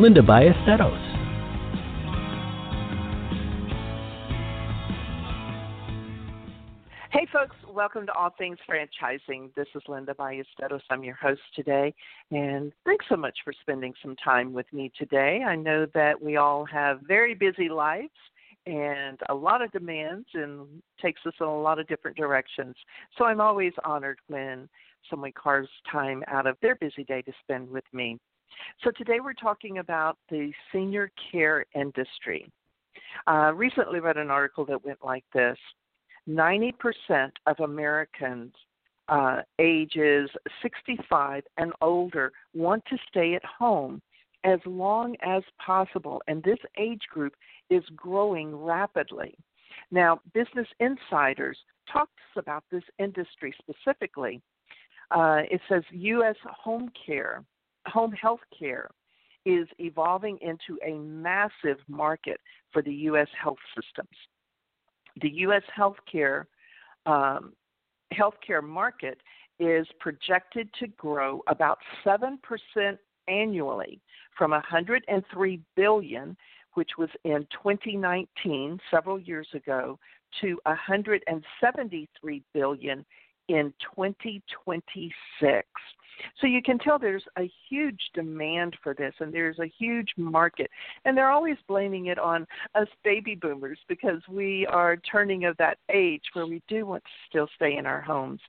Linda Ballesteros. Hey, folks, welcome to All Things Franchising. This is Linda Ballesteros. I'm your host today, and thanks so much for spending some time with me today. I know that we all have very busy lives and a lot of demands and takes us in a lot of different directions. So I'm always honored when someone carves time out of their busy day to spend with me. So today we're talking about the senior care industry. Uh, recently read an article that went like this 90% of Americans uh, ages 65 and older want to stay at home as long as possible, and this age group is growing rapidly. Now, Business Insiders talks about this industry specifically. Uh, it says U.S. home care home health care is evolving into a massive market for the U.S. health systems. The U.S. healthcare um, healthcare market is projected to grow about seven percent annually, from 103 billion, which was in 2019, several years ago, to 173 billion in 2026. So you can tell there's a huge demand for this and there's a huge market. And they're always blaming it on us baby boomers because we are turning of that age where we do want to still stay in our homes.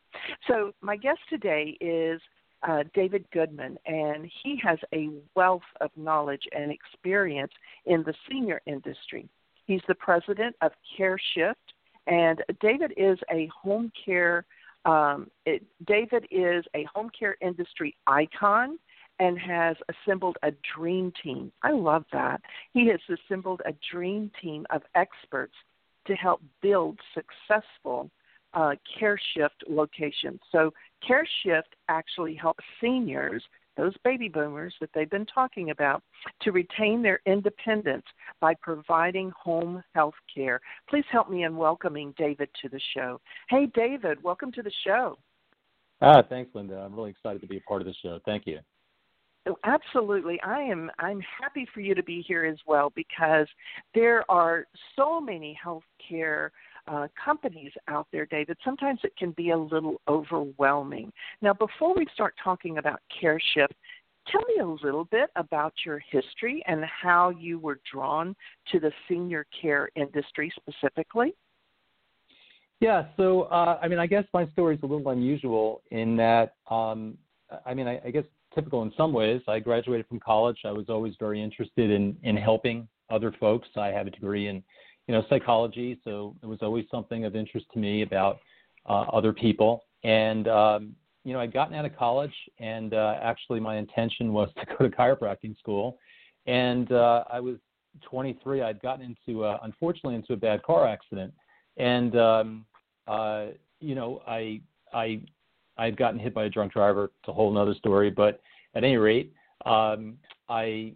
So my guest today is uh, David Goodman, and he has a wealth of knowledge and experience in the senior industry. He's the president of Careshyft, and David is a home care um, it, David is a home care industry icon and has assembled a dream team. I love that. He has assembled a dream team of experts to help build successful uh, Careshyft locations. So, CareShift actually helps seniors those baby boomers that they've been talking about, to retain their independence by providing home health care. Please help me in welcoming David to the show. Hey, David, welcome to the show. Ah, thanks, Linda. I'm really excited to be a part of the show. Thank you. Oh, absolutely. I am I'm happy for you to be here as well because there are so many healthcare uh, companies out there, David, sometimes it can be a little overwhelming. Now, before we start talking about Careshyft, tell me a little bit about your history and how you were drawn to the senior care industry specifically. Yeah, so uh, I mean, I guess my story is a little unusual in that, um, I mean, I, I guess typical in some ways. I graduated from college. I was always very interested in in helping other folks. I have a degree in you know, psychology, so it was always something of interest to me about uh, other people. And um, you know, I'd gotten out of college, and uh, actually, my intention was to go to chiropractic school. And uh, I was 23. I'd gotten into, unfortunately, into a bad car accident, and um, uh, you know, I I I had gotten hit by a drunk driver. It's a whole other story, but at any rate, um, I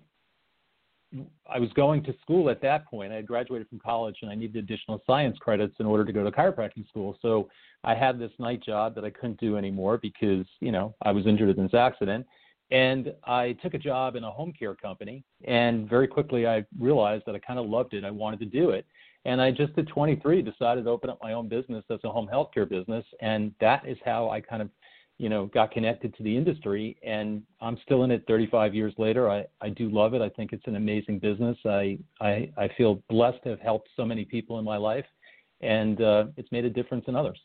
I was going to school at that point. I had graduated from college and I needed additional science credits in order to go to chiropractic school. So I had this night job that I couldn't do anymore because, you know, I was injured in this accident. And I took a job in a home care company. And very quickly I realized that I kind of loved it. I wanted to do it. And I just at 23 decided to open up my own business as a home health care business. And that is how I kind of you know, got connected to the industry, and I'm still in it 35 years later. I, I do love it. I think it's an amazing business. I, I, I feel blessed to have helped so many people in my life, and uh, it's made a difference in others.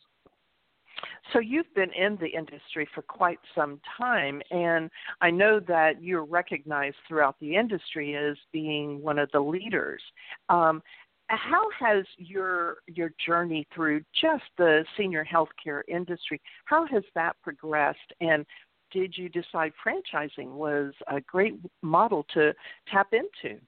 So you've been in the industry for quite some time, and I know that you're recognized throughout the industry as being one of the leaders. Um, how has your your journey through just the senior healthcare industry how has that progressed and did you decide franchising was a great model to tap into?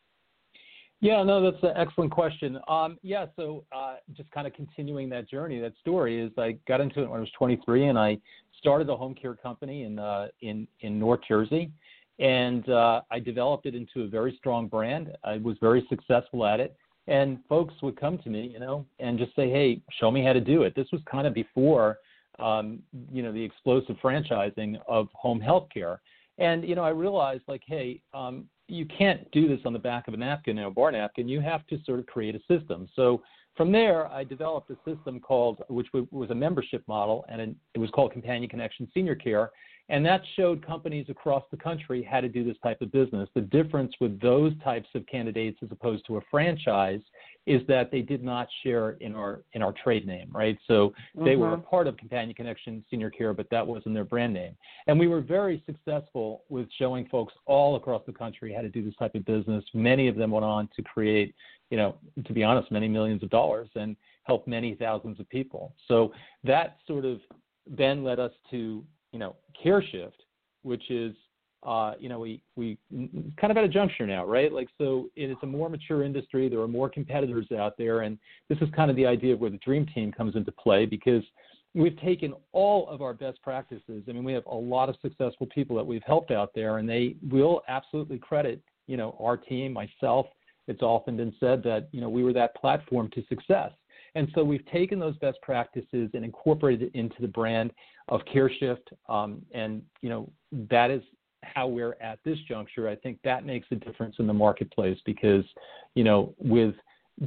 Yeah, no, that's an excellent question. Um, yeah, so uh, just kind of continuing that journey, that story is I got into it when I was 23, and I started a home care company in uh, in in North Jersey, and uh, I developed it into a very strong brand. I was very successful at it, and folks would come to me, you know, and just say, "Hey, show me how to do it." This was kind of before, um, you know, the explosive franchising of home health care. And you know, I realized like, hey, um, you can't do this on the back of a napkin, or a bar napkin. You have to sort of create a system. So from there, I developed a system called, which was a membership model, and it was called Companion Connection Senior Care. And that showed companies across the country how to do this type of business. The difference with those types of candidates as opposed to a franchise is that they did not share in our in our trade name, right? So mm-hmm. they were a mm-hmm. part of Companion Connection Senior Care, but that wasn't their brand name. And we were very successful with showing folks all across the country how to do this type of business. Many of them went on to create, you know, to be honest, many millions of dollars and help many thousands of people. So that sort of then led us to you know, Careshyft, which is, uh, you know, we we kind of at a juncture now, right? Like, so it is a more mature industry. There are more competitors out there, and this is kind of the idea of where the dream team comes into play because we've taken all of our best practices. I mean, we have a lot of successful people that we've helped out there, and they will absolutely credit, you know, our team, myself. It's often been said that you know we were that platform to success. And so we've taken those best practices and incorporated it into the brand of Careshyft. Um, and, you know, that is how we're at this juncture. I think that makes a difference in the marketplace because, you know, with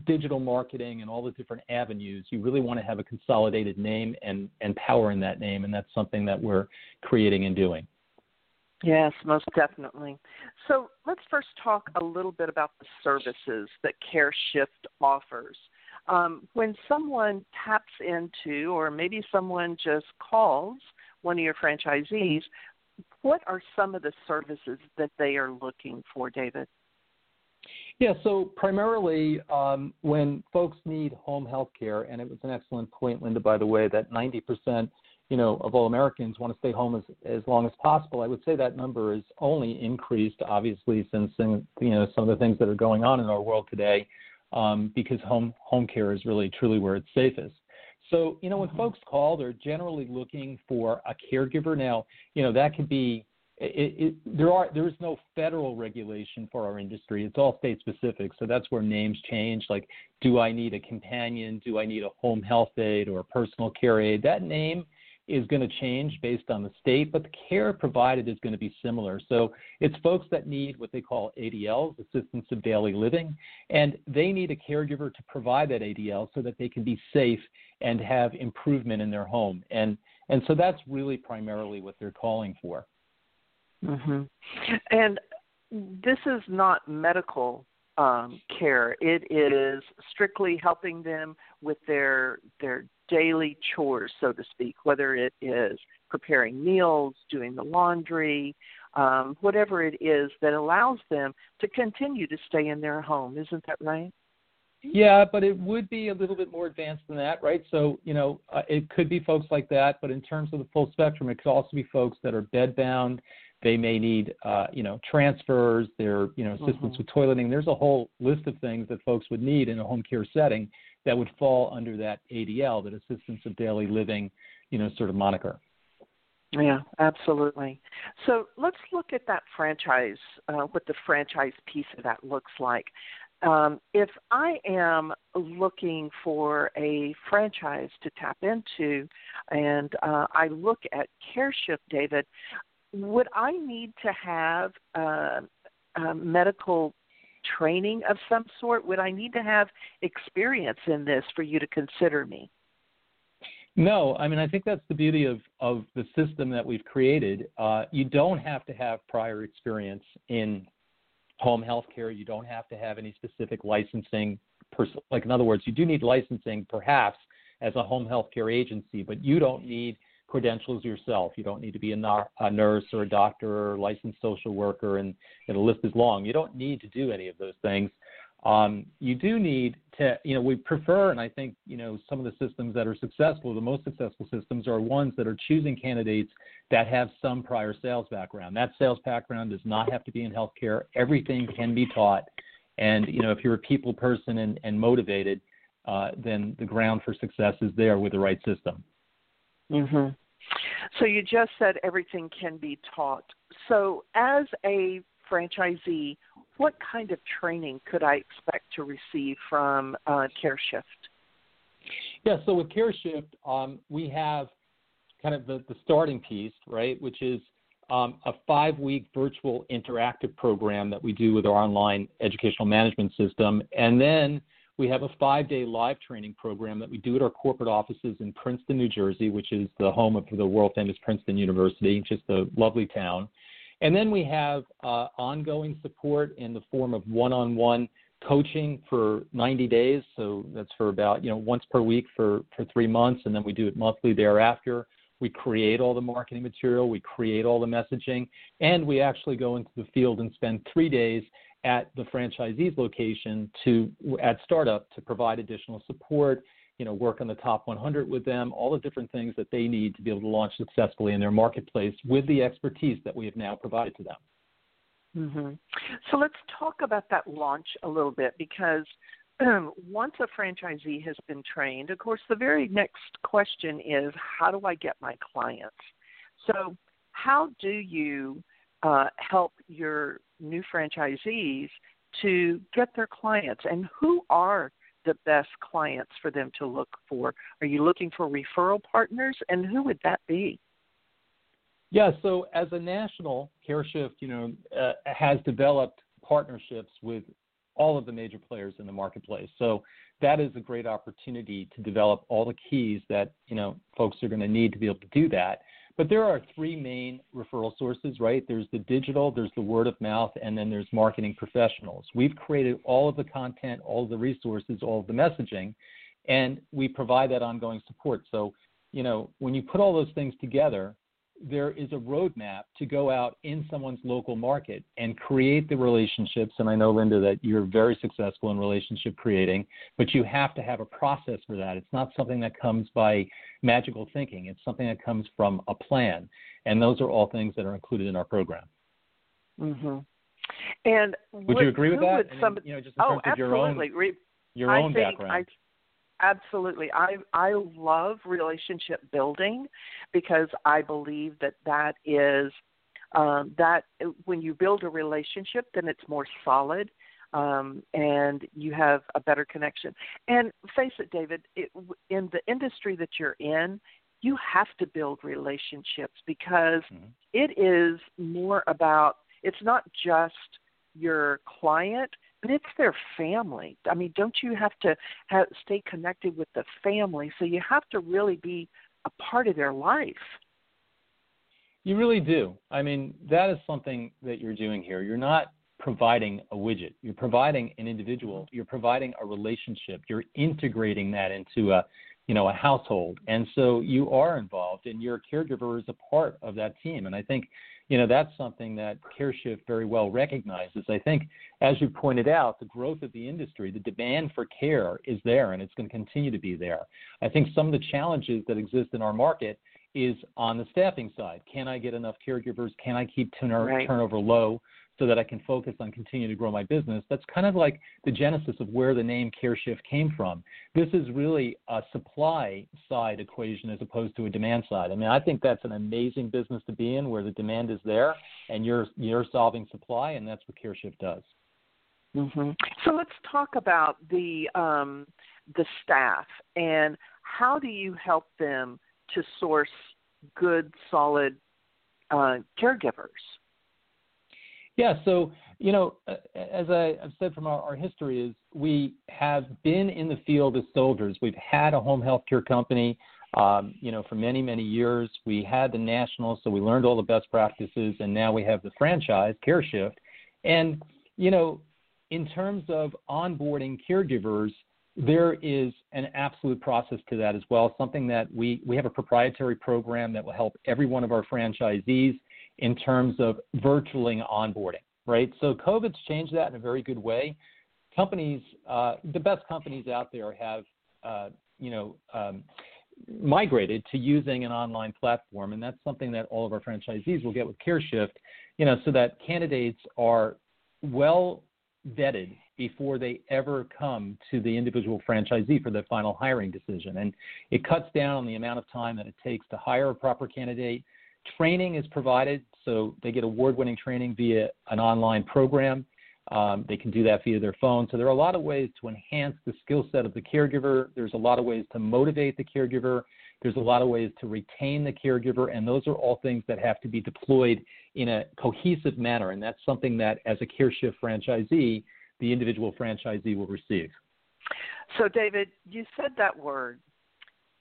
digital marketing and all the different avenues, you really want to have a consolidated name and, and power in that name. And that's something that we're creating and doing. Yes, most definitely. So let's first talk a little bit about the services that Careshyft offers um, when someone taps into, or maybe someone just calls one of your franchisees, what are some of the services that they are looking for, David? Yeah, so primarily um, when folks need home health care, and it was an excellent point, Linda, by the way, that 90% you know, of all Americans want to stay home as, as long as possible. I would say that number has only increased, obviously, since you know some of the things that are going on in our world today um, because home home care is really truly where it's safest. So you know when mm-hmm. folks call, they're generally looking for a caregiver. Now you know that could be it, it, there are there is no federal regulation for our industry. It's all state specific. So that's where names change. Like, do I need a companion? Do I need a home health aide or a personal care aide? That name is going to change based on the state, but the care provided is going to be similar. So it's folks that need what they call ADLs, assistance of daily living, and they need a caregiver to provide that ADL so that they can be safe and have improvement in their home. And and so that's really primarily what they're calling for. Mm-hmm. And this is not medical um, care. It is strictly helping them with their their daily chores, so to speak, whether it is preparing meals, doing the laundry, um, whatever it is that allows them to continue to stay in their home. Isn't that right? Yeah, but it would be a little bit more advanced than that, right? So, you know, uh, it could be folks like that, but in terms of the full spectrum, it could also be folks that are bedbound. They may need, uh, you know, transfers, their, you know, assistance mm-hmm. with toileting. There's a whole list of things that folks would need in a home care setting that would fall under that ADL, that assistance of daily living, you know, sort of moniker. Yeah, absolutely. So let's look at that franchise, uh, what the franchise piece of that looks like. Um, if I am looking for a franchise to tap into and uh, I look at Careshyft, David, would I need to have medical training of some sort? Would I need to have experience in this for you to consider me? No, I mean I think that's the beauty of of the system that we've created. Uh, you don't have to have prior experience in home health care. You don't have to have any specific licensing. Like in other words, you do need licensing perhaps as a home health care agency, but you don't need credentials yourself. You don't need to be a, a nurse or a doctor or a licensed social worker, and, and the list is long. You don't need to do any of those things. um, you do need to, you know, we prefer, and I think, you know, some of the systems that are successful, the most successful systems are ones that are choosing candidates that have some prior sales background. That sales background does not have to be in healthcare. Everything can be taught. And, you know, if you're a people person and, and motivated, uh, then the ground for success is there with the right system. Mm-hmm. So you just said everything can be taught. So as a franchisee, what kind of training could I expect to receive from uh, Careshyft? Yeah, so with Careshyft, um, we have kind of the, the starting piece, right, which is um, a five week virtual interactive program that we do with our online educational management system. And then we have a five day live training program that we do at our corporate offices in Princeton, New Jersey, which is the home of the world famous Princeton University, just a lovely town. And then we have uh, ongoing support in the form of one-on-one coaching for 90 days. So that's for about you know once per week for for three months, and then we do it monthly thereafter. We create all the marketing material, we create all the messaging, and we actually go into the field and spend three days at the franchisee's location to at startup to provide additional support you know, work on the top 100 with them, all the different things that they need to be able to launch successfully in their marketplace with the expertise that we have now provided to them. Mm-hmm. So let's talk about that launch a little bit because once a franchisee has been trained, of course, the very next question is how do I get my clients? So, how do you uh, help your new franchisees to get their clients, and who are the best clients for them to look for? Are you looking for referral partners, and who would that be? Yeah, so as a national, Careshyft, you know, uh, has developed partnerships with all of the major players in the marketplace. So that is a great opportunity to develop all the keys that you know folks are going to need to be able to do that. But there are three main referral sources, right? There's the digital, there's the word of mouth, and then there's marketing professionals. We've created all of the content, all of the resources, all of the messaging, and we provide that ongoing support. So, you know, when you put all those things together, there is a roadmap to go out in someone's local market and create the relationships. And I know, Linda, that you're very successful in relationship creating, but you have to have a process for that. It's not something that comes by magical thinking, it's something that comes from a plan. And those are all things that are included in our program. Mm-hmm. And would, would you agree with that? Some, you know, just in terms oh, of your own, your I own background. I, Absolutely. I I love relationship building because I believe that that is um, that when you build a relationship, then it's more solid um, and you have a better connection. And face it, David, it, in the industry that you're in, you have to build relationships because mm-hmm. it is more about. It's not just your client, but it's their family. I mean, don't you have to have, stay connected with the family? So you have to really be a part of their life. You really do. I mean, that is something that you're doing here. You're not providing a widget. You're providing an individual. You're providing a relationship. You're integrating that into a, you know, a household. And so you are involved and your caregiver is a part of that team. And I think you know that's something that Careshyft very well recognizes. I think, as you pointed out, the growth of the industry, the demand for care is there, and it's going to continue to be there. I think some of the challenges that exist in our market is on the staffing side. Can I get enough caregivers? Can I keep turnover, right. turnover low? So that I can focus on continuing to grow my business. That's kind of like the genesis of where the name Careshyft came from. This is really a supply side equation as opposed to a demand side. I mean, I think that's an amazing business to be in where the demand is there and you're you're solving supply and that's what Careshyft does. Mm-hmm. So let's talk about the um, the staff and how do you help them to source good, solid uh, caregivers? Yeah, so you know, as I, have said from our, our, history, is we have been in the field as soldiers. We've had a home health care company, um, you know, for many many years. We had the national, so we learned all the best practices, and now we have the franchise Careshyft. And you know, in terms of onboarding caregivers, there is an absolute process to that as well. Something that we we have a proprietary program that will help every one of our franchisees in terms of virtually onboarding, right? So COVID's changed that in a very good way. companies, uh, the best companies out there have, uh, you know, um, migrated to using an online platform, and that's something that all of our franchisees will get with Careshyft, you know, so that candidates are well vetted before they ever come to the individual franchisee for the final hiring decision. And it cuts down on the amount of time that it takes to hire a proper candidate. Training is provided, so they get award winning training via an online program. Um, they can do that via their phone. So there are a lot of ways to enhance the skill set of the caregiver. There's a lot of ways to motivate the caregiver. There's a lot of ways to retain the caregiver, and those are all things that have to be deployed in a cohesive manner. And that's something that, as a Careshyft franchisee, the individual franchisee will receive. So, David, you said that word.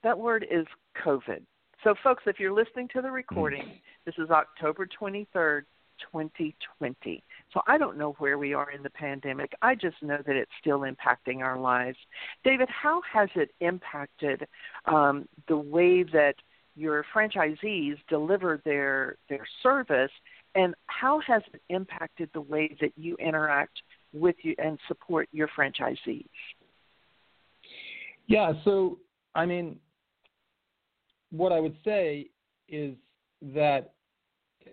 That word is COVID. So, folks, if you're listening to the recording, mm. this is October 23rd, 2020. So I don't know where we are in the pandemic. I just know that it's still impacting our lives. David, how has it impacted um, the way that your franchisees deliver their their service, and how has it impacted the way that you interact with you and support your franchisees? Yeah, so I mean, what I would say is that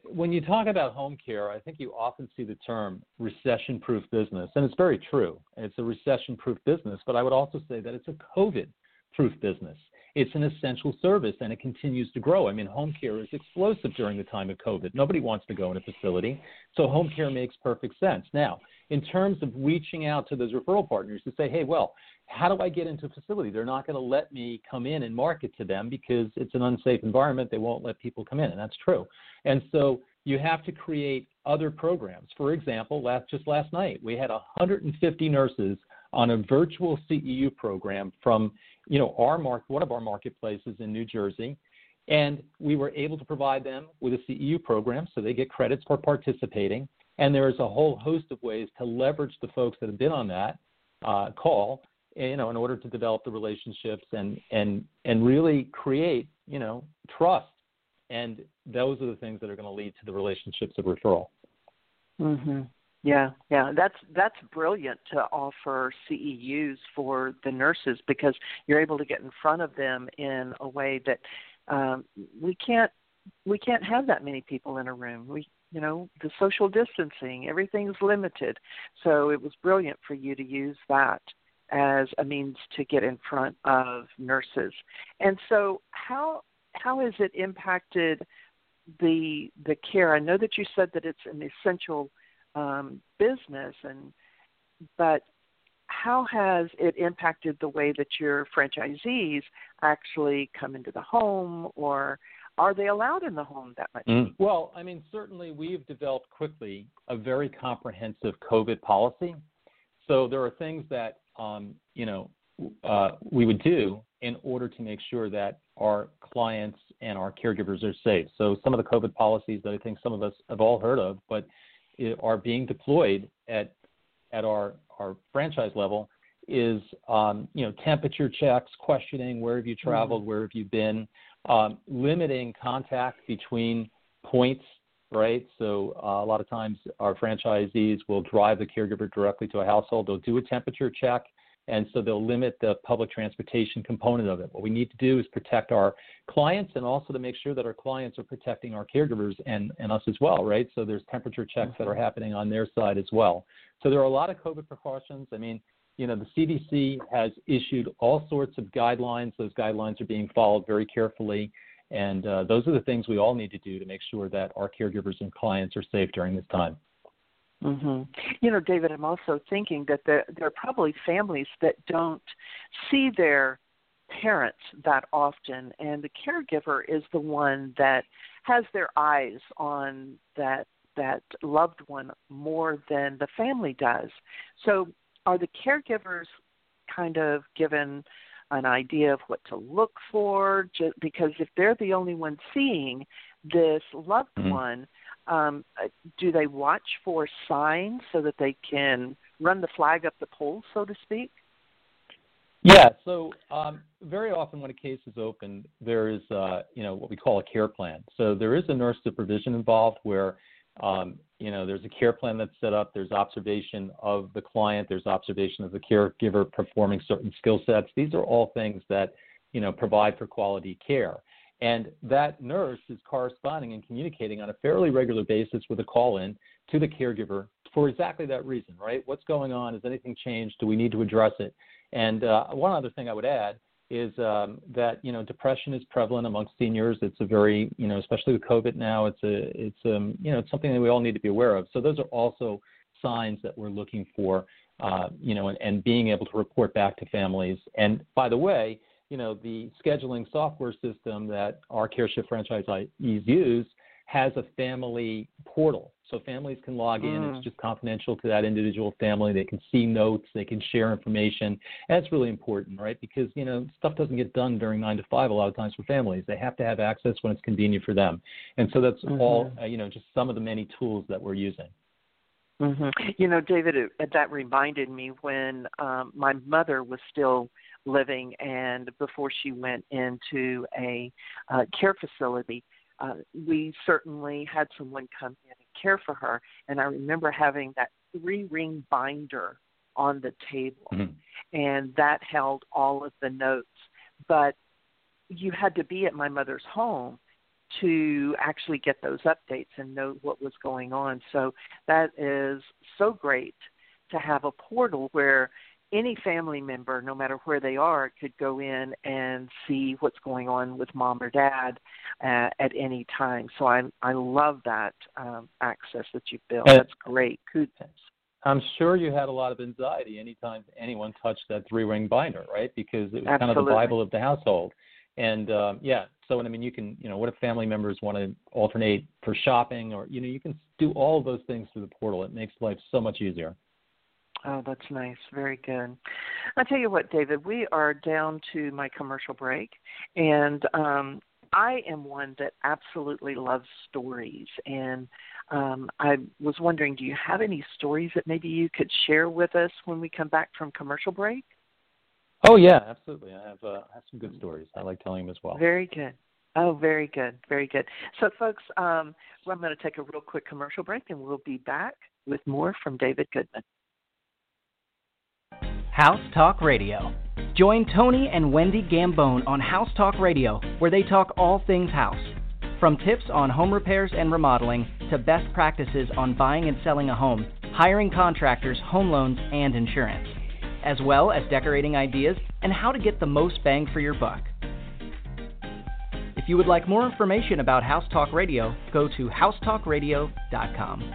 when you talk about home care, I think you often see the term recession proof business, and it's very true. It's a recession proof business, but I would also say that it's a COVID proof business. It's an essential service and it continues to grow. I mean, home care is explosive during the time of COVID. Nobody wants to go in a facility, so home care makes perfect sense. Now, in terms of reaching out to those referral partners to say, hey, well, how do I get into a facility? They're not going to let me come in and market to them because it's an unsafe environment. They won't let people come in, and that's true. And so you have to create other programs. For example, last just last night we had 150 nurses on a virtual CEU program from you know our one of our marketplaces in New Jersey, and we were able to provide them with a CEU program, so they get credits for participating. And there's a whole host of ways to leverage the folks that have been on that uh, call, you know, in order to develop the relationships and and and really create, you know, trust. And those are the things that are going to lead to the relationships of referral. Mhm. Yeah, yeah, that's that's brilliant to offer CEUs for the nurses because you're able to get in front of them in a way that um, we can't we can't have that many people in a room. We you know the social distancing everything's limited. So it was brilliant for you to use that as a means to get in front of nurses. And so how how has it impacted the the care? I know that you said that it's an essential um, business and but how has it impacted the way that your franchisees actually come into the home or are they allowed in the home that much? Mm. Well, I mean, certainly we've developed quickly a very comprehensive COVID policy. So there are things that um, you know uh, we would do in order to make sure that our clients and our caregivers are safe. So some of the COVID policies that I think some of us have all heard of, but are being deployed at at our our franchise level is um, you know temperature checks, questioning where have you traveled, mm-hmm. where have you been, um, limiting contact between points, right? So uh, a lot of times our franchisees will drive the caregiver directly to a household. They'll do a temperature check, and so they'll limit the public transportation component of it. What we need to do is protect our clients and also to make sure that our clients are protecting our caregivers and, and us as well, right? So there's temperature checks that are mm-hmm. happening on their side as well. So there are a lot of COVID precautions. I mean, you know, the CDC has issued all sorts of guidelines. Those guidelines are being followed very carefully. And uh, those are the things we all need to do to make sure that our caregivers and clients are safe during this time. Mm-hmm. You know, David, I'm also thinking that there, there are probably families that don't see their parents that often, and the caregiver is the one that has their eyes on that that loved one more than the family does. So are the caregivers kind of given an idea of what to look for? Just because if they're the only one seeing this loved mm-hmm. one, um, uh, do they watch for signs so that they can run the flag up the pole, so to speak? Yeah. So um, very often when a case is opened, there is uh, you know what we call a care plan. So there is a nurse supervision involved where Um, you know, there's a care plan that's set up. There's observation of the client. There's observation of the caregiver performing certain skill sets. These are all things that you know provide for quality care. And that nurse is corresponding and communicating on a fairly regular basis with a call in to the caregiver for exactly that reason, right? What's going on? Has anything changed? Do we need to address it? And uh, one other thing I would add is um, that you know depression is prevalent amongst seniors. It's a very you know especially with COVID now. It's a it's um you know it's something that we all need to be aware of. So those are also signs that we're looking for. Uh, you know, and, and being able to report back to families. And by the way, you know, the scheduling software system that our Careshyft franchisees use has a family portal. So families can log in. Mm. It's just confidential to that individual family. They can see notes. They can share information. And that's really important, right? Because, you know, stuff doesn't get done during 9 to 5 a lot of times for families. They have to have access when it's convenient for them. And so that's mm-hmm. all, uh, you know, just some of the many tools that we're using. Mm-hmm. You know, David, it, that reminded me when um, my mother was still living and before she went into a uh, care facility uh, we certainly had someone come in and care for her. And I remember having that three ring binder on the table, mm-hmm. and that held all of the notes. But you had to be at my mother's home to actually get those updates and know what was going on. So that is so great to have a portal where any family member, no matter where they are, could go in and see what's going on with mom or dad uh, at any time. So I I love that um, access that you've built. And That's great. Kudos. I'm sure you had a lot of anxiety anytime anyone touched that three ring binder, right? Because it was Absolutely. kind of the Bible of the household. And um, yeah, so I mean, you can, you know, what if family members want to alternate for shopping, or you know, you can do all of those things through the portal. It makes life so much easier. Oh, that's nice. Very good. I tell you what, David, we are down to my commercial break, and um, I am one that absolutely loves stories. And um, I was wondering, do you have any stories that maybe you could share with us when we come back from commercial break? Oh yeah, absolutely. I have uh, I have some good stories. I like telling them as well. Very good. Oh, very good, very good. So, folks, um, I'm going to take a real quick commercial break, and we'll be back with more from David Goodman. House Talk Radio. Join Tony and Wendy Gambone on House Talk Radio, where they talk all things house. From tips on home repairs and remodeling to best practices on buying and selling a home, hiring contractors, home loans, and insurance, as well as decorating ideas and how to get the most bang for your buck. If you would like more information about House Talk Radio, go to housetalkradio.com.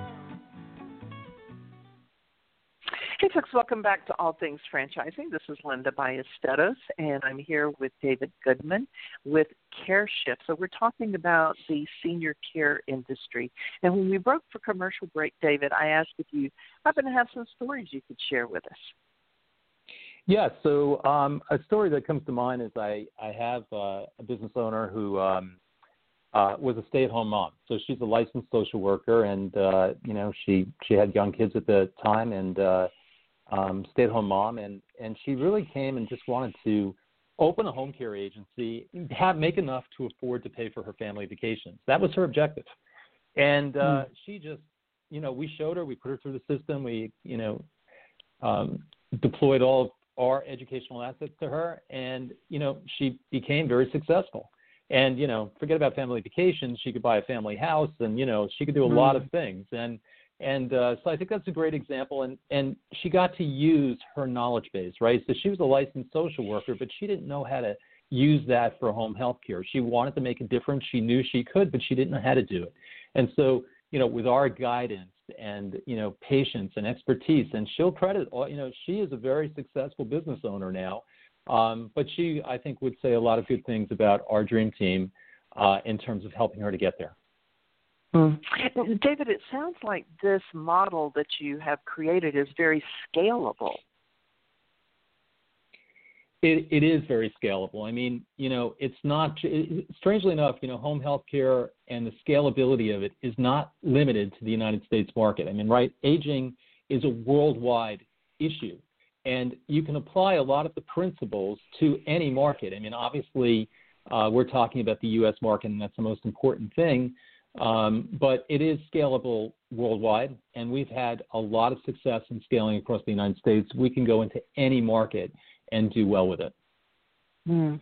Hey, folks, welcome back to All Things Franchising. This is Linda Ballesteros, and I'm here with David Goodman with Careshyft. So, we're talking about the senior care industry. And when we broke for commercial break, David, I asked if you happen to have some stories you could share with us. Yeah, so um, a story that comes to mind is I, I have uh, a business owner who um, uh, was a stay-at-home mom. So she's a licensed social worker, and uh, you know she she had young kids at the time, and uh, um, stay-at-home mom, and and she really came and just wanted to open a home care agency, have make enough to afford to pay for her family vacations. That was her objective, and uh, mm. she just, you know, we showed her, we put her through the system, we, you know, um, deployed all of our educational assets to her, and you know, she became very successful. And you know, forget about family vacations. She could buy a family house, and you know, she could do a mm. lot of things. And and uh, so I think that's a great example. And and she got to use her knowledge base, right? So she was a licensed social worker, but she didn't know how to use that for home health care. She wanted to make a difference. She knew she could, but she didn't know how to do it. And so you know, with our guidance and you know patience and expertise, and she'll credit all. You know, she is a very successful business owner now. Um, but she, I think, would say a lot of good things about our dream team uh, in terms of helping her to get there. Mm. David, it sounds like this model that you have created is very scalable. It, it is very scalable. I mean, you know, it's not, it, strangely enough, you know, home health care and the scalability of it is not limited to the United States market. I mean, right, aging is a worldwide issue. And you can apply a lot of the principles to any market. I mean, obviously, uh, we're talking about the U.S. market, and that's the most important thing. Um, but it is scalable worldwide, and we've had a lot of success in scaling across the United States. We can go into any market and do well with it. Mm.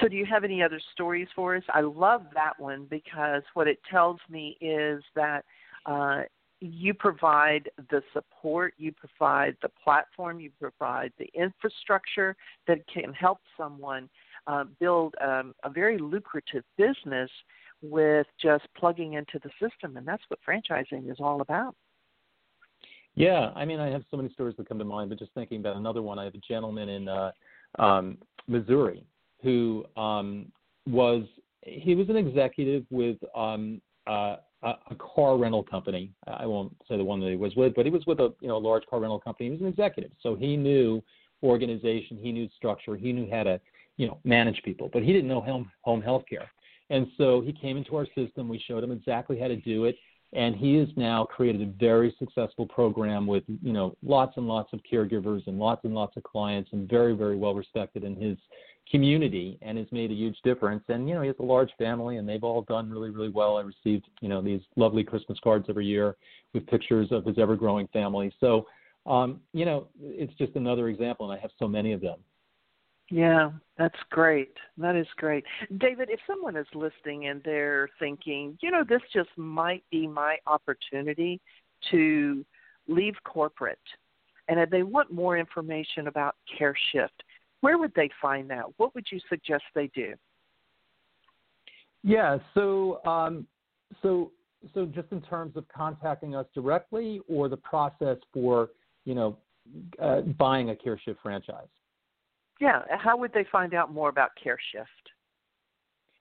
So do you have any other stories for us? I love that one because what it tells me is that uh, you provide the support, you provide the platform, you provide the infrastructure that can help someone uh, build um, a very lucrative business with just plugging into the system, and that's what franchising is all about. Yeah, I mean, I have so many stories that come to mind, but just thinking about another one, I have a gentleman in uh, um, Missouri who um, was he was an executive with um, uh, a, car rental company. I won't say the one that he was with, but he was with a you know a large car rental company. He was an executive, so he knew organization, he knew structure, he knew how to you know manage people, but he didn't know home home health care. And so he came into our system. We showed him exactly how to do it, and he has now created a very successful program with you know lots and lots of caregivers and lots and lots of clients, and very very well respected in his community, and has made a huge difference. And you know he has a large family, and they've all done really really well. I received you know these lovely Christmas cards every year with pictures of his ever growing family. So um, you know it's just another example, and I have so many of them. Yeah, that's great. That is great. David, if someone is listening and they're thinking, you know, this just might be my opportunity to leave corporate and if they want more information about Careshyft, where would they find that? What would you suggest they do? Yeah, so um, so so just in terms of contacting us directly or the process for, you know, uh, buying a Careshyft franchise? Yeah, how would they find out more about Careshyft?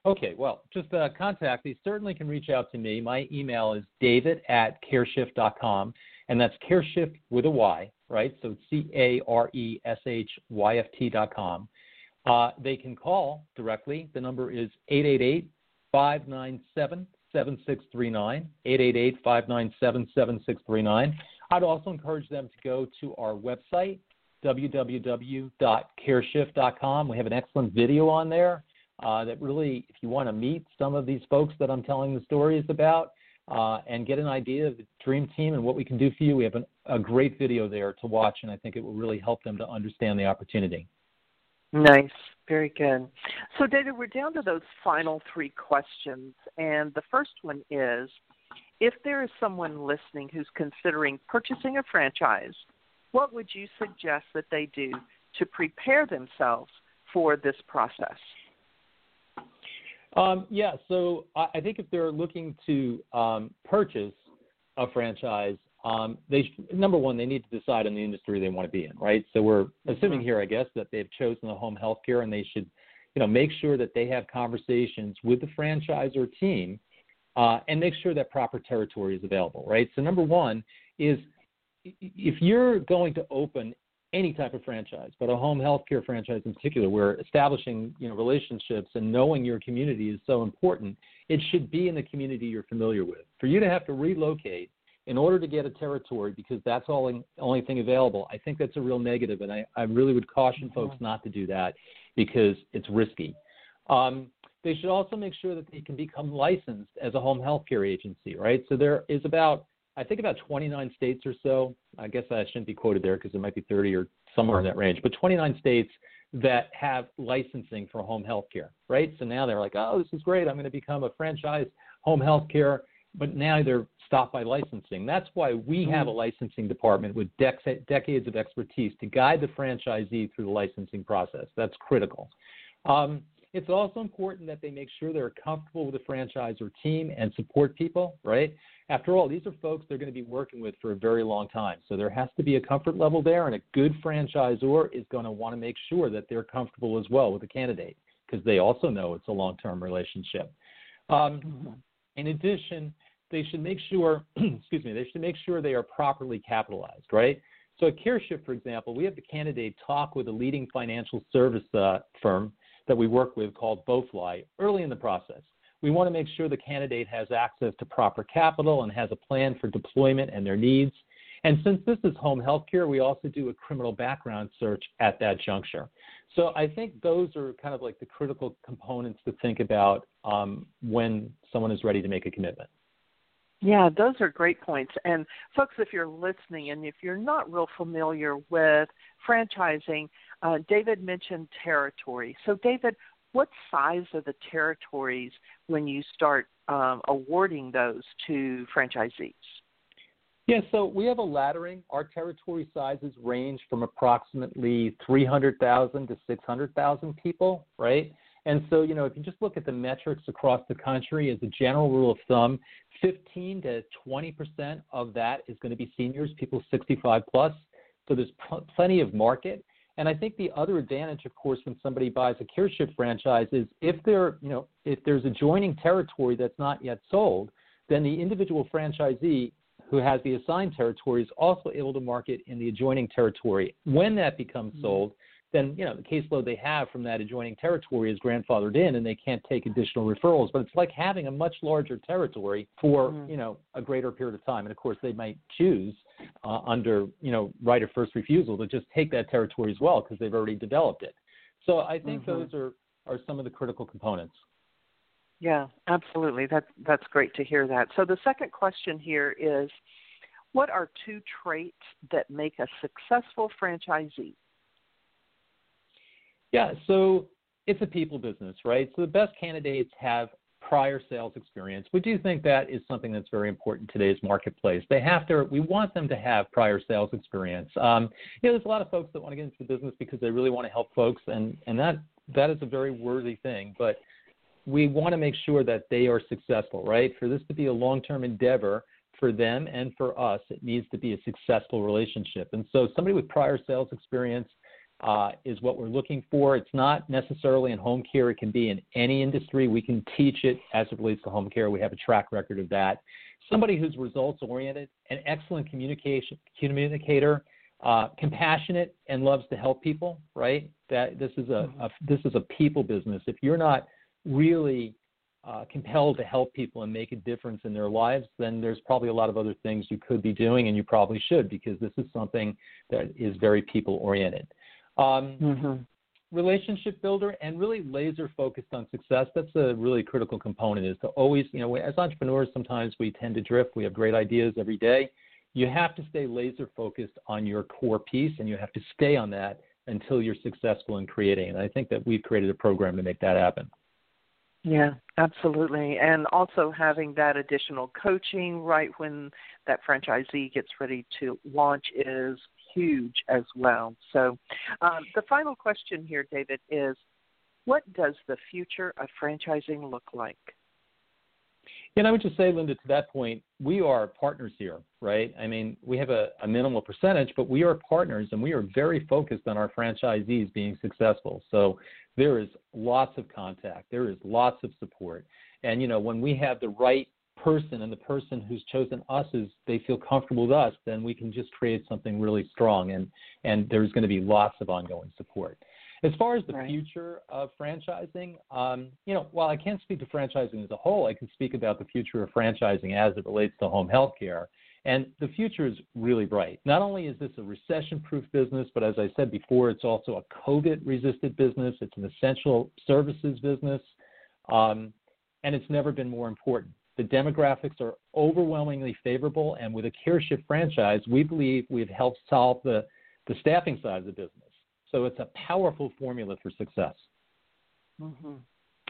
Okay, well, just uh, contact. They certainly can reach out to me. My email is david at careshyft.com, and that's careshyft with a Y, right? So it's C A R E S H Y F T.com. Uh, they can call directly. The number is 888 597 7639. 888 597 7639. I'd also encourage them to go to our website, www.careshyft.com. We have an excellent video on there uh, that really, if you want to meet some of these folks that I'm telling the stories about uh, and get an idea of the dream team and what we can do for you, we have an, a great video there to watch, and I think it will really help them to understand the opportunity. Nice. Very good. So, David, we're down to those final three questions. And the first one is if there is someone listening who's considering purchasing a franchise what would you suggest that they do to prepare themselves for this process? Um, yeah, so I think if they're looking to um, purchase a franchise, um, they number one they need to decide on the industry they want to be in, right? So we're assuming mm-hmm. here, I guess, that they've chosen the home health care, and they should, you know, make sure that they have conversations with the franchisor team, uh, and make sure that proper territory is available, right? So number one is if you're going to open any type of franchise, but a home healthcare franchise in particular, where establishing you know relationships and knowing your community is so important, it should be in the community you're familiar with. For you to have to relocate in order to get a territory because that's all only thing available, I think that's a real negative, and I, I really would caution folks not to do that because it's risky. Um, they should also make sure that they can become licensed as a home healthcare agency, right? So there is about I think about 29 states or so. I guess I shouldn't be quoted there because it might be 30 or somewhere in that range, but 29 states that have licensing for home health care, right? So now they're like, oh, this is great. I'm going to become a franchise home health care, but now they're stopped by licensing. That's why we have a licensing department with dec- decades of expertise to guide the franchisee through the licensing process. That's critical. Um, it's also important that they make sure they're comfortable with the franchisor team and support people, right? After all, these are folks they're going to be working with for a very long time. So there has to be a comfort level there, and a good franchisor is going to want to make sure that they're comfortable as well with the candidate because they also know it's a long term relationship. Um, In addition, they should make sure, excuse me, they should make sure they are properly capitalized, right? So at CareShift, for example, we have the candidate talk with a leading financial service uh, firm that we work with called BoeFly early in the process. We want to make sure the candidate has access to proper capital and has a plan for deployment and their needs. And since this is home health care, we also do a criminal background search at that juncture. So I think those are kind of like the critical components to think about um, when someone is ready to make a commitment. Yeah, those are great points. And folks, if you're listening and if you're not real familiar with franchising, uh, David mentioned territory. So, David, what size are the territories when you start um, awarding those to franchisees? Yeah, so we have a laddering. Our territory sizes range from approximately 300,000 to 600,000 people, right? And so, you know, if you just look at the metrics across the country, as a general rule of thumb, 15 to 20 percent of that is going to be seniors, people 65 plus. So there's pl- plenty of market. And I think the other advantage, of course, when somebody buys a Careshyft franchise is if there, you know, if there's adjoining territory that's not yet sold, then the individual franchisee who has the assigned territory is also able to market in the adjoining territory. When that becomes mm-hmm. sold, then you know the caseload they have from that adjoining territory is grandfathered in and they can't take additional referrals. But it's like having a much larger territory for mm-hmm. you know a greater period of time. And of course they might choose uh, under you know right of first refusal to just take that territory as well because they've already developed it. So i think mm-hmm. those are are some of the critical components. Yeah absolutely. That that's great to hear that. So the second question here is what are two traits that make a successful franchisee yeah, so it's a people business, right? So the best candidates have prior sales experience. We do think that is something that's very important in today's marketplace. They have to, we want them to have prior sales experience. Um, you know, there's a lot of folks that want to get into the business because they really want to help folks, and, and that, that is a very worthy thing. But we want to make sure that they are successful, right? For this to be a long term endeavor, for them and for us, it needs to be a successful relationship. And so, somebody with prior sales experience, uh, is what we're looking for. It's not necessarily in home care. It can be in any industry. We can teach it as it relates to home care. We have a track record of that. Somebody who's results oriented, an excellent communication communicator, uh, compassionate, and loves to help people. Right? That this is a, a this is a people business. If you're not really uh, compelled to help people and make a difference in their lives, then there's probably a lot of other things you could be doing, and you probably should because this is something that is very people oriented. Um, mm-hmm. Relationship builder and really laser focused on success. That's a really critical component. Is to always, you know, as entrepreneurs, sometimes we tend to drift. We have great ideas every day. You have to stay laser focused on your core piece, and you have to stay on that until you're successful in creating. And I think that we've created a program to make that happen. Yeah, absolutely. And also having that additional coaching right when that franchisee gets ready to launch is huge as well. So, um, the final question here, David, is what does the future of franchising look like? And I would just say, Linda, to that point, we are partners here, right? I mean, we have a, a, minimal percentage, but we are partners and we are very focused on our franchisees being successful. So there is lots of contact, there is lots of support. And, you know, when we have the right person and the person who's chosen us is they feel comfortable with us, then we can just create something really strong and and there's going to be lots of ongoing support. As far as the right. future of franchising, um, you know, while I can't speak to franchising as a whole, I can speak about the future of franchising as it relates to home health care. And the future is really bright. Not only is this a recession proof business, but as I said before, it's also a COVID resistant business. It's an essential services business. Um, and it's never been more important. The demographics are overwhelmingly favorable, and with a Careshyft franchise, we believe we've helped solve the, the staffing side of the business. So it's a powerful formula for success. Mm-hmm.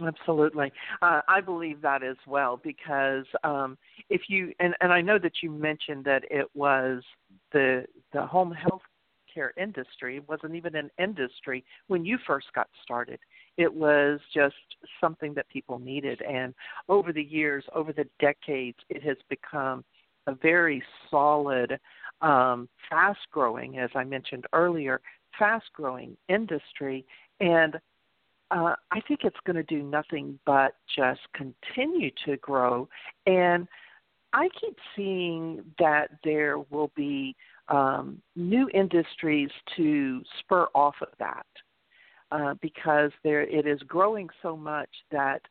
Absolutely. Uh, I believe that as well because um, if you, and, and I know that you mentioned that it was the, the home health care industry wasn't even an industry when you first got started. It was just something that people needed. And over the years, over the decades, it has become a very solid, um, fast growing, as I mentioned earlier, fast growing industry. And uh, I think it's going to do nothing but just continue to grow. And I keep seeing that there will be um, new industries to spur off of that uh, because there it is growing so much that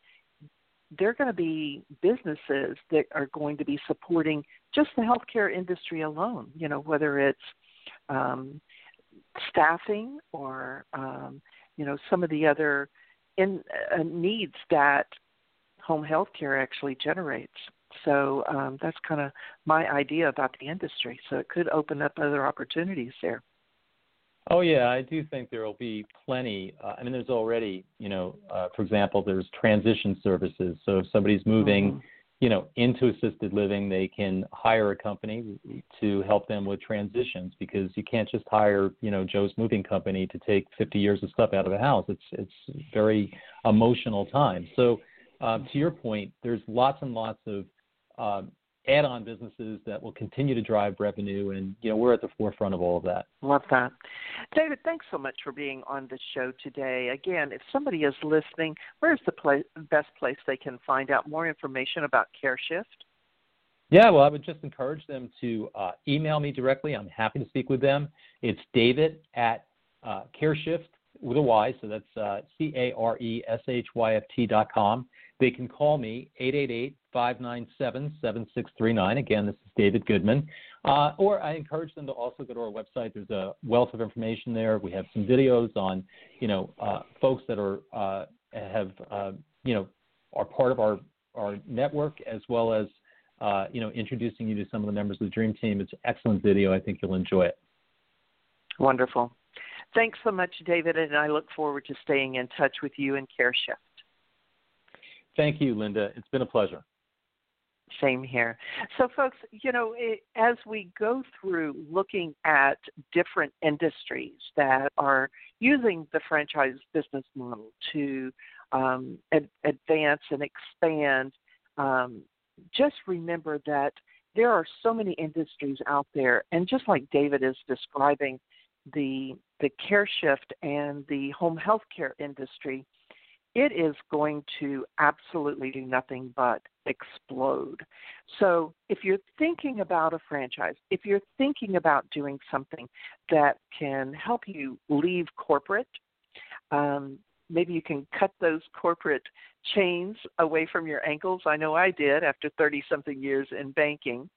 there are going to be businesses that are going to be supporting just the healthcare industry alone. You know, whether it's um, staffing or um, you know some of the other in, uh, needs that home health care actually generates. So um, that's kind of my idea about the industry. So it could open up other opportunities there. Oh yeah, I do think there will be plenty. Uh, I mean, there's already, you know, uh, for example, there's transition services. So if somebody's moving, mm-hmm. you know, into assisted living, they can hire a company to help them with transitions because you can't just hire, you know, Joe's moving company to take 50 years of stuff out of the house. It's it's very emotional time. So uh, to your point, there's lots and lots of uh, add-on businesses that will continue to drive revenue, and you know we're at the forefront of all of that. Love that, David. Thanks so much for being on the show today. Again, if somebody is listening, where's the place, best place they can find out more information about Careshyft? Yeah, well, I would just encourage them to uh, email me directly. I'm happy to speak with them. It's David at uh, Careshyft with a Y, so that's uh, C A R E S H Y F T dot com. They can call me 888 597 7639. Again, this is David Goodman. Uh, or I encourage them to also go to our website. There's a wealth of information there. We have some videos on, you know, uh, folks that are uh, have, uh, you know, are part of our our network as well as, uh, you know, introducing you to some of the members of the Dream Team. It's an excellent video. I think you'll enjoy it. Wonderful. Thanks so much, David, and I look forward to staying in touch with you and Careshyft. Thank you, Linda. It's been a pleasure. Same here. So, folks, you know, it, as we go through looking at different industries that are using the franchise business model to um, ad- advance and expand, um, just remember that there are so many industries out there, and just like David is describing the the care shift and the home health care industry, it is going to absolutely do nothing but explode. So, if you're thinking about a franchise, if you're thinking about doing something that can help you leave corporate, um, maybe you can cut those corporate chains away from your ankles. I know I did after 30 something years in banking.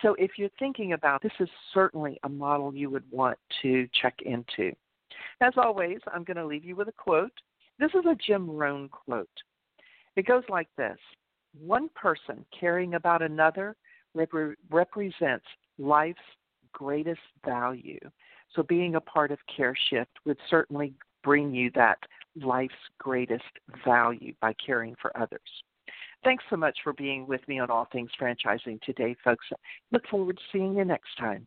So, if you're thinking about this, is certainly a model you would want to check into. As always, I'm going to leave you with a quote this is a Jim Rohn quote. It goes like this One person caring about another rep- represents life's greatest value. So, being a part of Careshyft would certainly bring you that life's greatest value by caring for others. Thanks so much for being with me on All Things Franchising today, folks. Look forward to seeing you next time.